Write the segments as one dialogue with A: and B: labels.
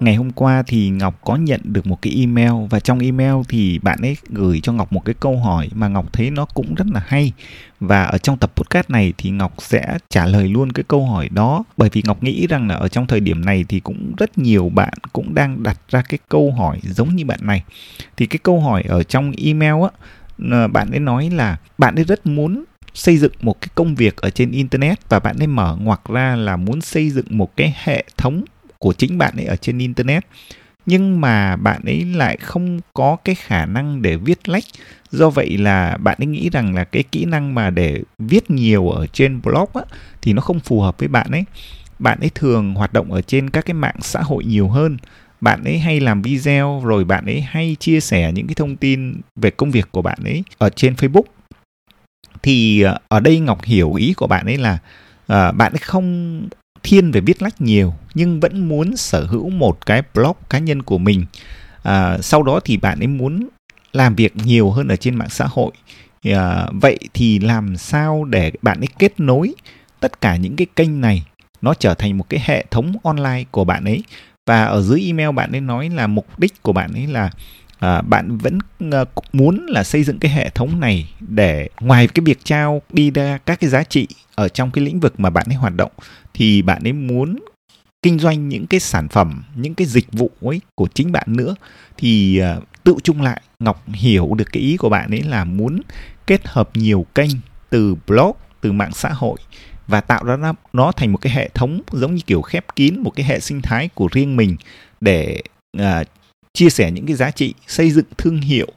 A: ngày hôm qua thì Ngọc có nhận được một cái email và trong email thì bạn ấy gửi cho Ngọc một cái câu hỏi mà Ngọc thấy nó cũng rất là hay. Và ở trong tập podcast này thì Ngọc sẽ trả lời luôn cái câu hỏi đó. Bởi vì Ngọc nghĩ rằng là ở trong thời điểm này thì cũng rất nhiều bạn cũng đang đặt ra cái câu hỏi giống như bạn này. Thì cái câu hỏi ở trong email á bạn ấy nói là bạn ấy rất muốn xây dựng một cái công việc ở trên internet và bạn ấy mở ngoặc ra là muốn xây dựng một cái hệ thống của chính bạn ấy ở trên internet. Nhưng mà bạn ấy lại không có cái khả năng để viết lách. Do vậy là bạn ấy nghĩ rằng là cái kỹ năng mà để viết nhiều ở trên blog á, thì nó không phù hợp với bạn ấy. Bạn ấy thường hoạt động ở trên các cái mạng xã hội nhiều hơn. Bạn ấy hay làm video rồi bạn ấy hay chia sẻ những cái thông tin về công việc của bạn ấy ở trên facebook. Thì ờ, ở đây ngọc hiểu ý của bạn ấy là uh, bạn ấy không thiên về viết lách nhiều nhưng vẫn muốn sở hữu một cái blog cá nhân của mình. À, sau đó thì bạn ấy muốn làm việc nhiều hơn ở trên mạng xã hội. À, vậy thì làm sao để bạn ấy kết nối tất cả những cái kênh này? Nó trở thành một cái hệ thống online của bạn ấy. Và ở dưới email bạn ấy nói là mục đích của bạn ấy là à, bạn vẫn à, muốn là xây dựng cái hệ thống này để ngoài cái việc trao đi ra các cái giá trị ở trong cái lĩnh vực mà bạn ấy hoạt động thì bạn ấy muốn kinh doanh những cái sản phẩm những cái dịch vụ ấy của chính bạn nữa thì à, tự chung lại ngọc hiểu được cái ý của bạn ấy là muốn kết hợp nhiều kênh từ blog từ mạng xã hội và tạo ra nó, nó thành một cái hệ thống giống như kiểu khép kín một cái hệ sinh thái của riêng mình để uh, chia sẻ những cái giá trị xây dựng thương hiệu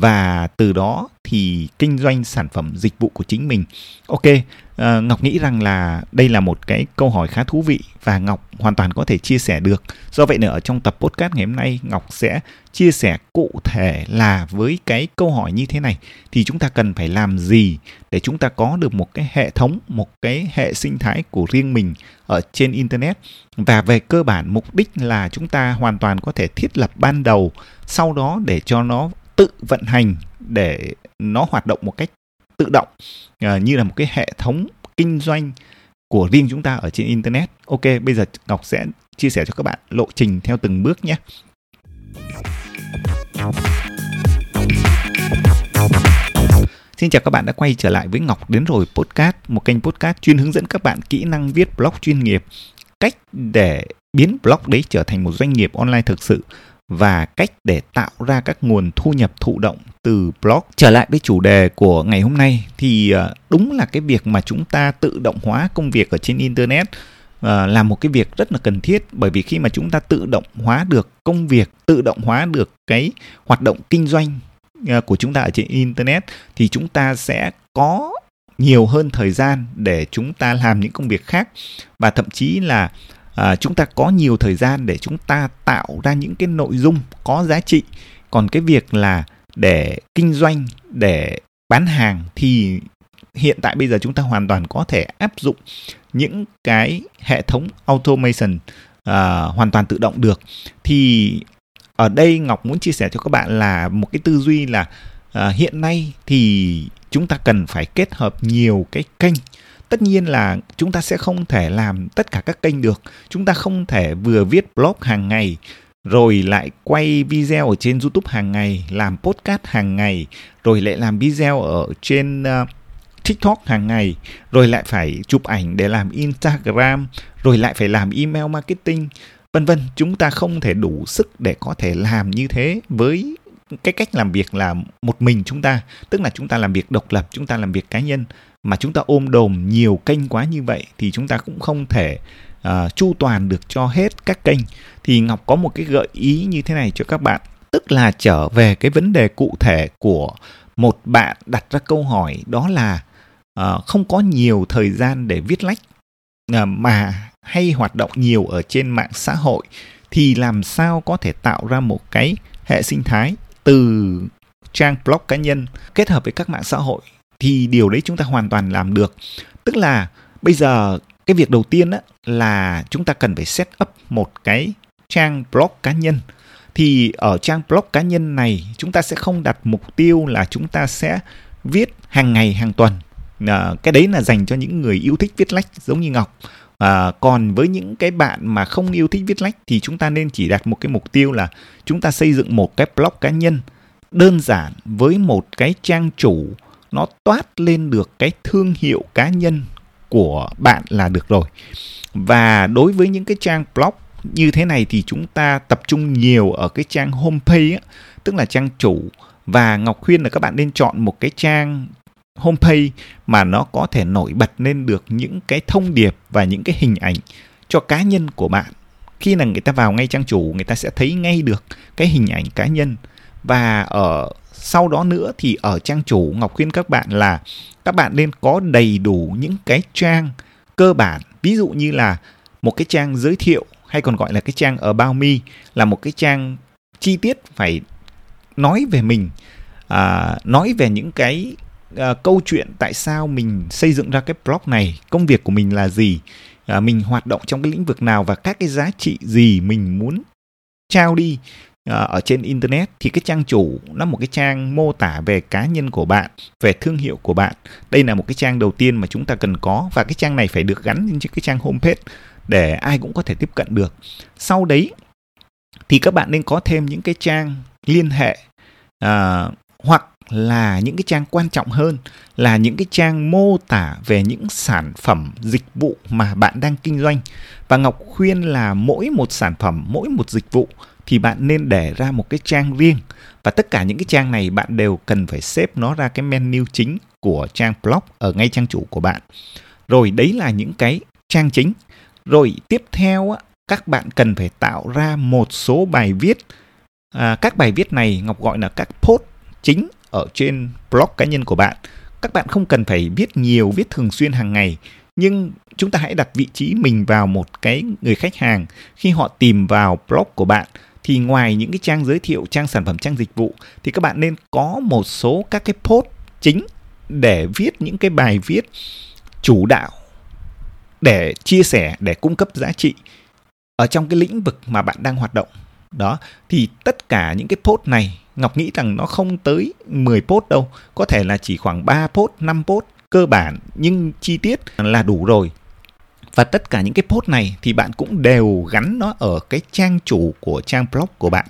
A: và từ đó thì kinh doanh sản phẩm dịch vụ của chính mình. Ok uh, ngọc nghĩ rằng là đây là một cái câu hỏi khá thú vị và ngọc hoàn toàn có thể chia sẻ được. Do vậy nữa ở trong tập podcast ngày hôm nay ngọc sẽ chia sẻ cụ thể là với cái câu hỏi như thế này. Thì chúng ta cần phải làm gì để chúng ta có được một cái hệ thống một cái hệ sinh thái của riêng mình ở trên internet? Và về cơ bản mục đích là chúng ta hoàn toàn có thể thiết lập ban đầu sau đó để cho nó tự vận hành để nó hoạt động một cách tự động uh, như là một cái hệ thống kinh doanh của riêng chúng ta ở trên internet. Ok, bây giờ Ngọc sẽ chia sẻ cho các bạn lộ trình theo từng bước nhé. Xin chào các bạn đã quay trở lại với Ngọc đến rồi podcast, một kênh podcast chuyên hướng dẫn các bạn kỹ năng viết blog chuyên nghiệp, cách để biến blog đấy trở thành một doanh nghiệp online thực sự và cách để tạo ra các nguồn thu nhập thụ động từ blog. Trở lại với chủ đề của ngày hôm nay thì ờ, đúng là cái việc mà chúng ta tự động hóa công việc ở trên internet ờ, là một cái việc rất là cần thiết bởi vì khi mà chúng ta tự động hóa được công việc, tự động hóa được cái hoạt động kinh doanh ờ, của chúng ta ở trên internet thì chúng ta sẽ có nhiều hơn thời gian để chúng ta làm những công việc khác và thậm chí là à, chúng ta có nhiều thời gian để chúng ta tạo ra những cái nội dung có giá trị. Còn cái việc là để kinh doanh để bán hàng thì hiện tại bây giờ chúng ta hoàn toàn có thể áp dụng những cái hệ thống automation à, hoàn toàn tự động được. Thì ở đây ngọc muốn chia sẻ cho các bạn là một cái tư duy là à, hiện nay thì chúng ta cần phải kết hợp nhiều cái kênh tất nhiên là chúng ta sẽ không thể làm tất cả các kênh được. Chúng ta không thể vừa viết blog hàng ngày rồi lại quay video ở trên YouTube hàng ngày, làm podcast hàng ngày, rồi lại làm video ở trên uh, TikTok hàng ngày, rồi lại phải chụp ảnh để làm Instagram, rồi lại phải làm email marketing, vân vân. Chúng ta không thể đủ sức để có thể làm như thế với cái cách làm việc là một mình chúng ta, tức là chúng ta làm việc độc lập, chúng ta làm việc cá nhân mà chúng ta ôm đồm nhiều kênh quá như vậy thì chúng ta cũng không thể uh, chu toàn được cho hết các kênh. Thì ngọc có một cái gợi ý như thế này cho các bạn. Tức là trở về cái vấn đề cụ thể của một bạn đặt ra câu hỏi đó là uh, không có nhiều thời gian để viết lách uh, mà hay hoạt động nhiều ở trên mạng xã hội thì làm sao có thể tạo ra một cái hệ sinh thái từ trang blog cá nhân kết hợp với các mạng xã hội? Thì điều đấy chúng ta hoàn toàn làm được. Tức là bây giờ cái việc đầu tiên á, là chúng ta cần phải set up một cái trang blog cá nhân. Thì ở trang blog cá nhân này chúng ta sẽ không đặt mục tiêu là chúng ta sẽ viết hàng ngày hàng tuần. À, cái đấy là dành cho những người yêu thích viết lách giống như ngọc. À, còn với những cái bạn mà không yêu thích viết lách thì chúng ta nên chỉ đặt một cái mục tiêu là chúng ta xây dựng một cái blog cá nhân đơn giản với một cái trang chủ nó toát lên được cái thương hiệu cá nhân của bạn là được rồi. Và đối với những cái trang blog như thế này thì chúng ta tập trung nhiều ở cái trang homepage á, tức là trang chủ. Và Ngọc khuyên là các bạn nên chọn một cái trang homepage mà nó có thể nổi bật lên được những cái thông điệp và những cái hình ảnh cho cá nhân của bạn. Khi là người ta vào ngay trang chủ người ta sẽ thấy ngay được cái hình ảnh cá nhân và ở sau đó nữa thì ở trang chủ ngọc khuyên các bạn là các bạn nên có đầy đủ những cái trang cơ bản. Ví dụ như là một cái trang giới thiệu hay còn gọi là cái trang ở bao mi là một cái trang chi tiết phải nói về mình à, nói về những cái à, câu chuyện tại sao mình xây dựng ra cái blog này công việc của mình là gì à, mình hoạt động trong cái lĩnh vực nào và các cái giá trị gì mình muốn trao đi. À, ở trên internet thì cái trang chủ nó một cái trang mô tả về cá nhân của bạn về thương hiệu của bạn. Đây là một cái trang đầu tiên mà chúng ta cần có và cái trang này phải được gắn lên trên cái trang homepage để ai cũng có thể tiếp cận được. Sau đấy thì các bạn nên có thêm những cái trang liên hệ uh, hoặc là những cái trang quan trọng hơn là những cái trang mô tả về những sản phẩm dịch vụ mà bạn đang kinh doanh. Và ngọc khuyên là mỗi một sản phẩm mỗi một dịch vụ thì bạn nên để ra một cái trang riêng. Và tất cả những cái trang này bạn đều cần phải xếp nó ra cái menu chính của trang blog ở ngay trang chủ của bạn. Rồi đấy là những cái trang chính. Rồi tiếp theo các bạn cần phải tạo ra một số bài viết. À, các bài viết này ngọc gọi là các post chính ở trên blog cá nhân của bạn. Các bạn không cần phải viết nhiều viết thường xuyên hàng ngày. Nhưng chúng ta hãy đặt vị trí mình vào một cái người khách hàng khi họ tìm vào blog của bạn thì ngoài những cái trang giới thiệu, trang sản phẩm, trang dịch vụ, thì các bạn nên có một số các cái post chính để viết những cái bài viết chủ đạo để chia sẻ, để cung cấp giá trị ở trong cái lĩnh vực mà bạn đang hoạt động. Đó, thì tất cả những cái post này, Ngọc nghĩ rằng nó không tới 10 post đâu, có thể là chỉ khoảng 3 post 5 post cơ bản, nhưng chi tiết là đủ rồi và tất cả những cái post này thì bạn cũng đều gắn nó ở cái trang chủ của trang blog của bạn.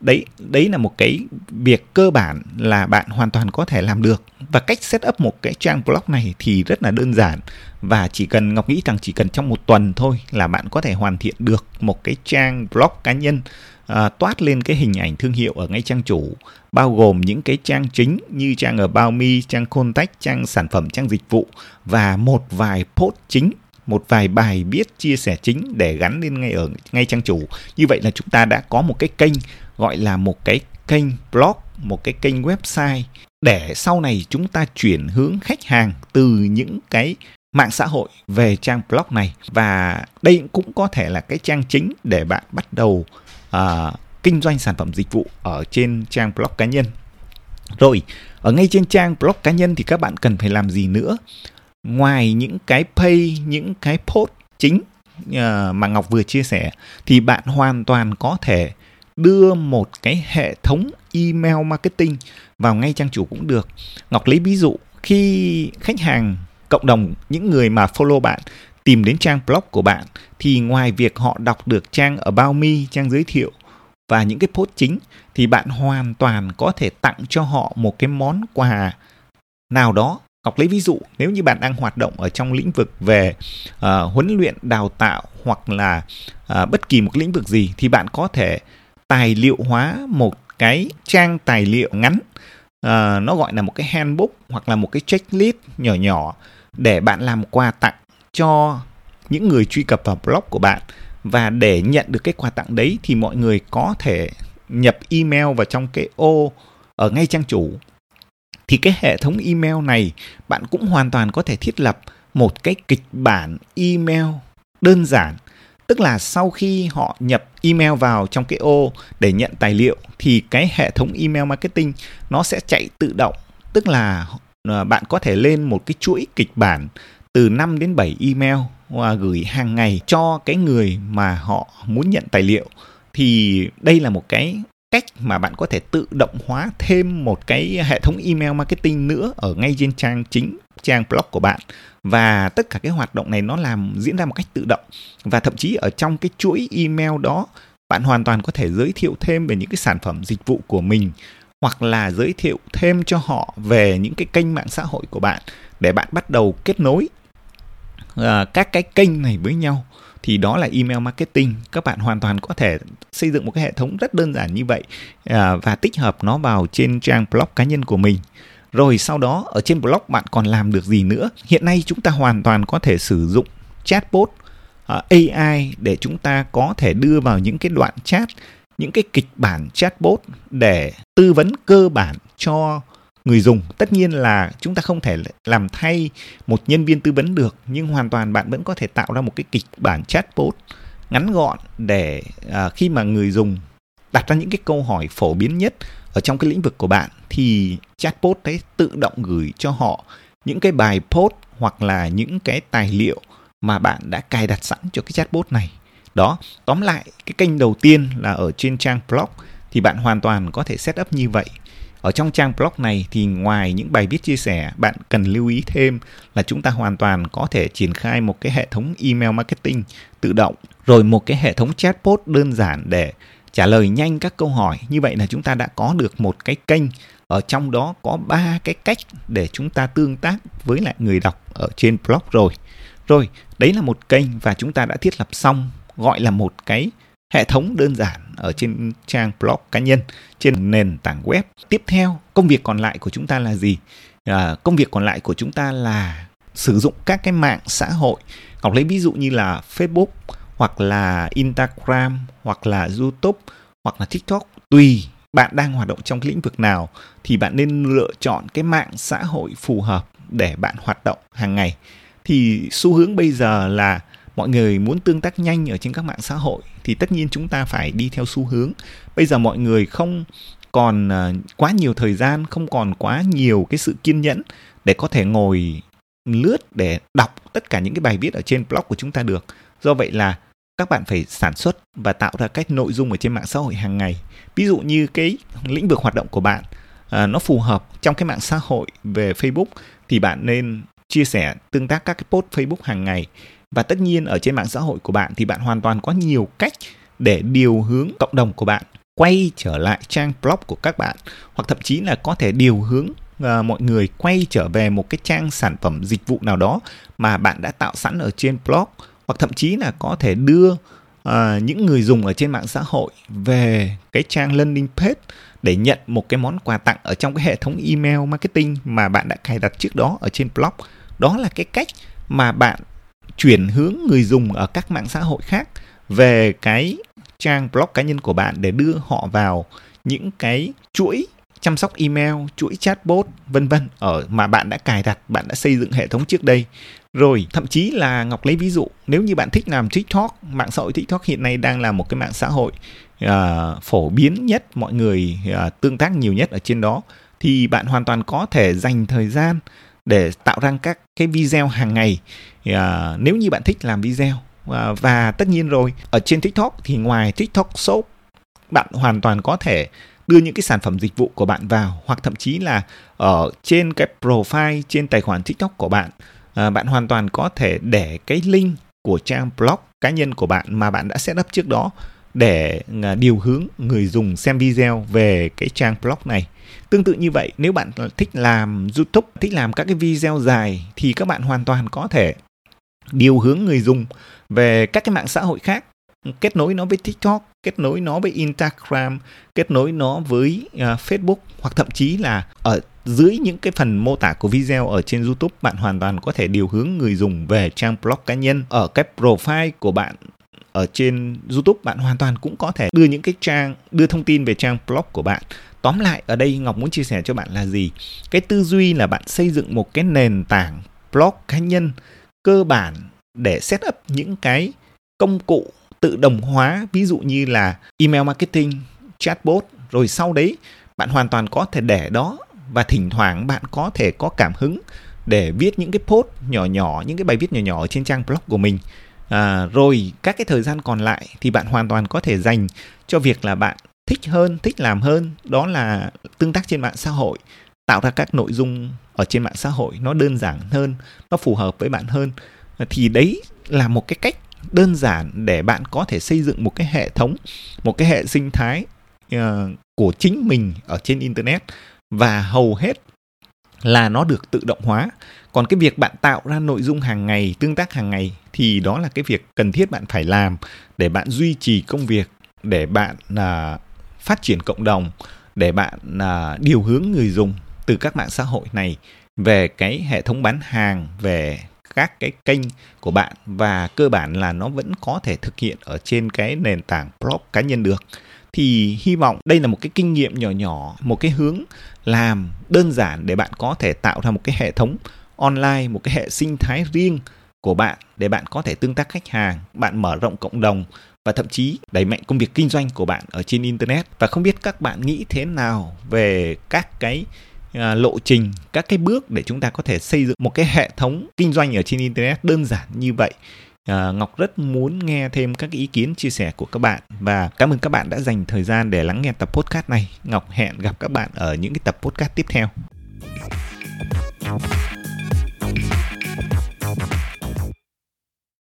A: Đấy đấy là một cái việc cơ bản là bạn hoàn toàn có thể làm được. Và cách set up một cái trang blog này thì rất là đơn giản. Và chỉ cần ngọc nghĩ rằng chỉ cần trong một tuần thôi là bạn có thể hoàn thiện được một cái trang blog cá nhân à, toát lên cái hình ảnh thương hiệu ở ngay trang chủ bao gồm những cái trang chính như trang ở bao mi trang contact trang sản phẩm trang dịch vụ và một vài post chính một vài bài viết chia sẻ chính để gắn lên ngay ở ngay trang chủ. Như vậy là chúng ta đã có một cái kênh gọi là một cái kênh blog một cái kênh website để sau này chúng ta chuyển hướng khách hàng từ những cái mạng xã hội về trang blog này. Và đây cũng có thể là cái trang chính để bạn bắt đầu uh, kinh doanh sản phẩm dịch vụ ở trên trang blog cá nhân. Rồi ở ngay trên trang blog cá nhân thì các bạn cần phải làm gì nữa? Ngoài những cái pay những cái post chính uh, mà ngọc vừa chia sẻ thì bạn hoàn toàn có thể đưa một cái hệ thống email marketing vào ngay trang chủ cũng được. Ngọc lấy ví dụ khi khách hàng cộng đồng những người mà follow bạn tìm đến trang blog của bạn thì ngoài việc họ đọc được trang about me trang giới thiệu và những cái post chính thì bạn hoàn toàn có thể tặng cho họ một cái món quà nào đó Ngọc lấy ví dụ nếu như bạn đang hoạt động ở trong lĩnh vực về uh, huấn luyện đào tạo hoặc là uh, bất kỳ một lĩnh vực gì thì bạn có thể tài liệu hóa một cái trang tài liệu ngắn uh, nó gọi là một cái handbook hoặc là một cái checklist nhỏ nhỏ để bạn làm quà tặng cho những người truy cập vào blog của bạn. Và để nhận được cái quà tặng đấy thì mọi người có thể nhập email vào trong cái ô ở ngay trang chủ thì cái hệ thống email này bạn cũng hoàn toàn có thể thiết lập một cái kịch bản email đơn giản. Tức là sau khi họ nhập email vào trong cái ô để nhận tài liệu thì cái hệ thống email marketing nó sẽ chạy tự động. Tức là ờ, bạn có thể lên một cái chuỗi kịch bản từ 5 đến 7 email và gửi hàng ngày cho cái người mà họ muốn nhận tài liệu. Thì đây là một cái cách mà bạn có thể tự động hóa thêm một cái hệ thống email marketing nữa ở ngay trên trang chính trang blog của bạn. Và tất cả cái hoạt động này nó làm diễn ra một cách tự động. Và thậm chí ở trong cái chuỗi email đó bạn hoàn toàn có thể giới thiệu thêm về những cái sản phẩm dịch vụ của mình hoặc là giới thiệu thêm cho họ về những cái kênh mạng xã hội của bạn để bạn bắt đầu kết nối uh, các cái kênh này với nhau thì đó là email marketing. Các bạn hoàn toàn có thể xây dựng một cái hệ thống rất đơn giản như vậy à, và tích hợp nó vào trên trang blog cá nhân của mình. Rồi sau đó, ở trên blog bạn còn làm được gì nữa? Hiện nay chúng ta hoàn toàn có thể sử dụng chatbot à, AI để chúng ta có thể đưa vào những cái đoạn chat, những cái kịch bản chatbot để tư vấn cơ bản cho người dùng. Tất nhiên là chúng ta không thể làm thay một nhân viên tư vấn được nhưng hoàn toàn bạn vẫn có thể tạo ra một cái kịch bản chatbot ngắn gọn để à, khi mà người dùng đặt ra những cái câu hỏi phổ biến nhất ở trong cái lĩnh vực của bạn thì chatbot đấy tự động gửi cho họ những cái bài post hoặc là những cái tài liệu mà bạn đã cài đặt sẵn cho cái chatbot này. Đó tóm lại cái kênh đầu tiên là ở trên trang blog thì bạn hoàn toàn có thể set up như vậy ở trong trang blog này thì ngoài những bài viết chia sẻ, bạn cần lưu ý thêm là chúng ta hoàn toàn có thể triển khai một cái hệ thống email marketing tự động, rồi một cái hệ thống chatbot đơn giản để trả lời nhanh các câu hỏi. Như vậy là chúng ta đã có được một cái kênh, ở trong đó có ba cái cách để chúng ta tương tác với lại người đọc ở trên blog rồi. Rồi, đấy là một kênh và chúng ta đã thiết lập xong, gọi là một cái hệ thống đơn giản ở trên trang blog cá nhân trên nền tảng web. Tiếp theo công việc còn lại của chúng ta là gì? À, công việc còn lại của chúng ta là sử dụng các cái mạng xã hội. Ngọc lấy ví dụ như là facebook hoặc là instagram hoặc là youtube hoặc là tiktok. Tùy bạn đang hoạt động trong cái lĩnh vực nào thì bạn nên lựa chọn cái mạng xã hội phù hợp để bạn hoạt động hàng ngày. Thì xu hướng bây giờ là mọi người muốn tương tác nhanh ở trên các mạng xã hội thì tất nhiên chúng ta phải đi theo xu hướng. Bây giờ mọi người không còn à, quá nhiều thời gian không còn quá nhiều cái sự kiên nhẫn để có thể ngồi lướt để đọc tất cả những cái bài viết ở trên blog của chúng ta được. Do vậy là các bạn phải sản xuất và tạo ra cách nội dung ở trên mạng xã hội hàng ngày. Ví dụ như cái lĩnh vực hoạt động của bạn à, nó phù hợp trong cái mạng xã hội về facebook thì bạn nên chia sẻ tương tác các cái post facebook hàng ngày và tất nhiên ở trên mạng xã hội của bạn thì bạn hoàn toàn có nhiều cách để điều hướng cộng đồng của bạn quay trở lại trang blog của các bạn hoặc thậm chí là có thể điều hướng uh, mọi người quay trở về một cái trang sản phẩm dịch vụ nào đó mà bạn đã tạo sẵn ở trên blog hoặc thậm chí là có thể đưa uh, những người dùng ở trên mạng xã hội về cái trang landing page để nhận một cái món quà tặng ở trong cái hệ thống email marketing mà bạn đã cài đặt trước đó ở trên blog. Đó là cái cách mà bạn chuyển hướng người dùng ở các mạng xã hội khác về cái trang blog cá nhân của bạn để đưa họ vào những cái chuỗi chăm sóc email, chuỗi chatbot vân vân ở mà bạn đã cài đặt, bạn đã xây dựng hệ thống trước đây. Rồi, thậm chí là Ngọc lấy ví dụ, nếu như bạn thích làm TikTok, mạng xã hội TikTok hiện nay đang là một cái mạng xã hội uh, phổ biến nhất, mọi người uh, tương tác nhiều nhất ở trên đó thì bạn hoàn toàn có thể dành thời gian để tạo ra các cái video hàng ngày. À, nếu như bạn thích làm video à, và tất nhiên rồi ở trên TikTok thì ngoài TikTok Shop bạn hoàn toàn có thể đưa những cái sản phẩm dịch vụ của bạn vào hoặc thậm chí là ở trên cái profile trên tài khoản TikTok của bạn à, bạn hoàn toàn có thể để cái link của trang blog cá nhân của bạn mà bạn đã setup trước đó để à, điều hướng người dùng xem video về cái trang blog này. Tương tự như vậy, nếu bạn thích làm YouTube, thích làm các cái video dài thì các bạn hoàn toàn có thể điều hướng người dùng về các cái mạng xã hội khác kết nối nó với TikTok, kết nối nó với Instagram, kết nối nó với uh, Facebook hoặc thậm chí là ở dưới những cái phần mô tả của video ở trên YouTube bạn hoàn toàn có thể điều hướng người dùng về trang blog cá nhân ở cái profile của bạn ở trên YouTube, bạn hoàn toàn cũng có thể đưa những cái trang, đưa thông tin về trang blog của bạn. Tóm lại, ở đây Ngọc muốn chia sẻ cho bạn là gì? Cái tư duy là bạn xây dựng một cái nền tảng blog cá nhân cơ bản để set up những cái công cụ tự động hóa, ví dụ như là email marketing, chatbot, rồi sau đấy bạn hoàn toàn có thể để đó và thỉnh thoảng bạn có thể có cảm hứng để viết những cái post nhỏ nhỏ, những cái bài viết nhỏ nhỏ ở trên trang blog của mình à, rồi các cái thời gian còn lại thì bạn hoàn toàn có thể dành cho việc là bạn thích hơn thích làm hơn. Đó là tương tác trên mạng xã hội tạo ra các nội dung ở trên mạng xã hội nó đơn giản hơn nó phù hợp với bạn hơn. Thì đấy là một cái cách đơn giản để bạn có thể xây dựng một cái hệ thống một cái hệ sinh thái uh, của chính mình ở trên internet. Và hầu hết là nó được tự động hóa còn cái việc bạn tạo ra nội dung hàng ngày tương tác hàng ngày thì đó là cái việc cần thiết bạn phải làm để bạn duy trì công việc để bạn à, phát triển cộng đồng để bạn à, điều hướng người dùng từ các mạng xã hội này về cái hệ thống bán hàng về các cái kênh của bạn và cơ bản là nó vẫn có thể thực hiện ở trên cái nền tảng blog cá nhân được. Thì hy vọng đây là một cái kinh nghiệm nhỏ nhỏ một cái hướng làm đơn giản để bạn có thể tạo ra một cái hệ thống online một cái hệ sinh thái riêng của bạn để bạn có thể tương tác khách hàng bạn mở rộng cộng đồng và thậm chí đẩy mạnh công việc kinh doanh của bạn ở trên internet và không biết các bạn nghĩ thế nào về các cái À, lộ trình các cái bước để chúng ta có thể xây dựng một cái hệ thống kinh doanh ở trên internet đơn giản như vậy À, Ngọc rất muốn nghe thêm các ý kiến chia sẻ của các bạn và cảm ơn các bạn đã dành thời gian để lắng nghe tập podcast này. Ngọc hẹn gặp các bạn ở những cái tập podcast tiếp theo.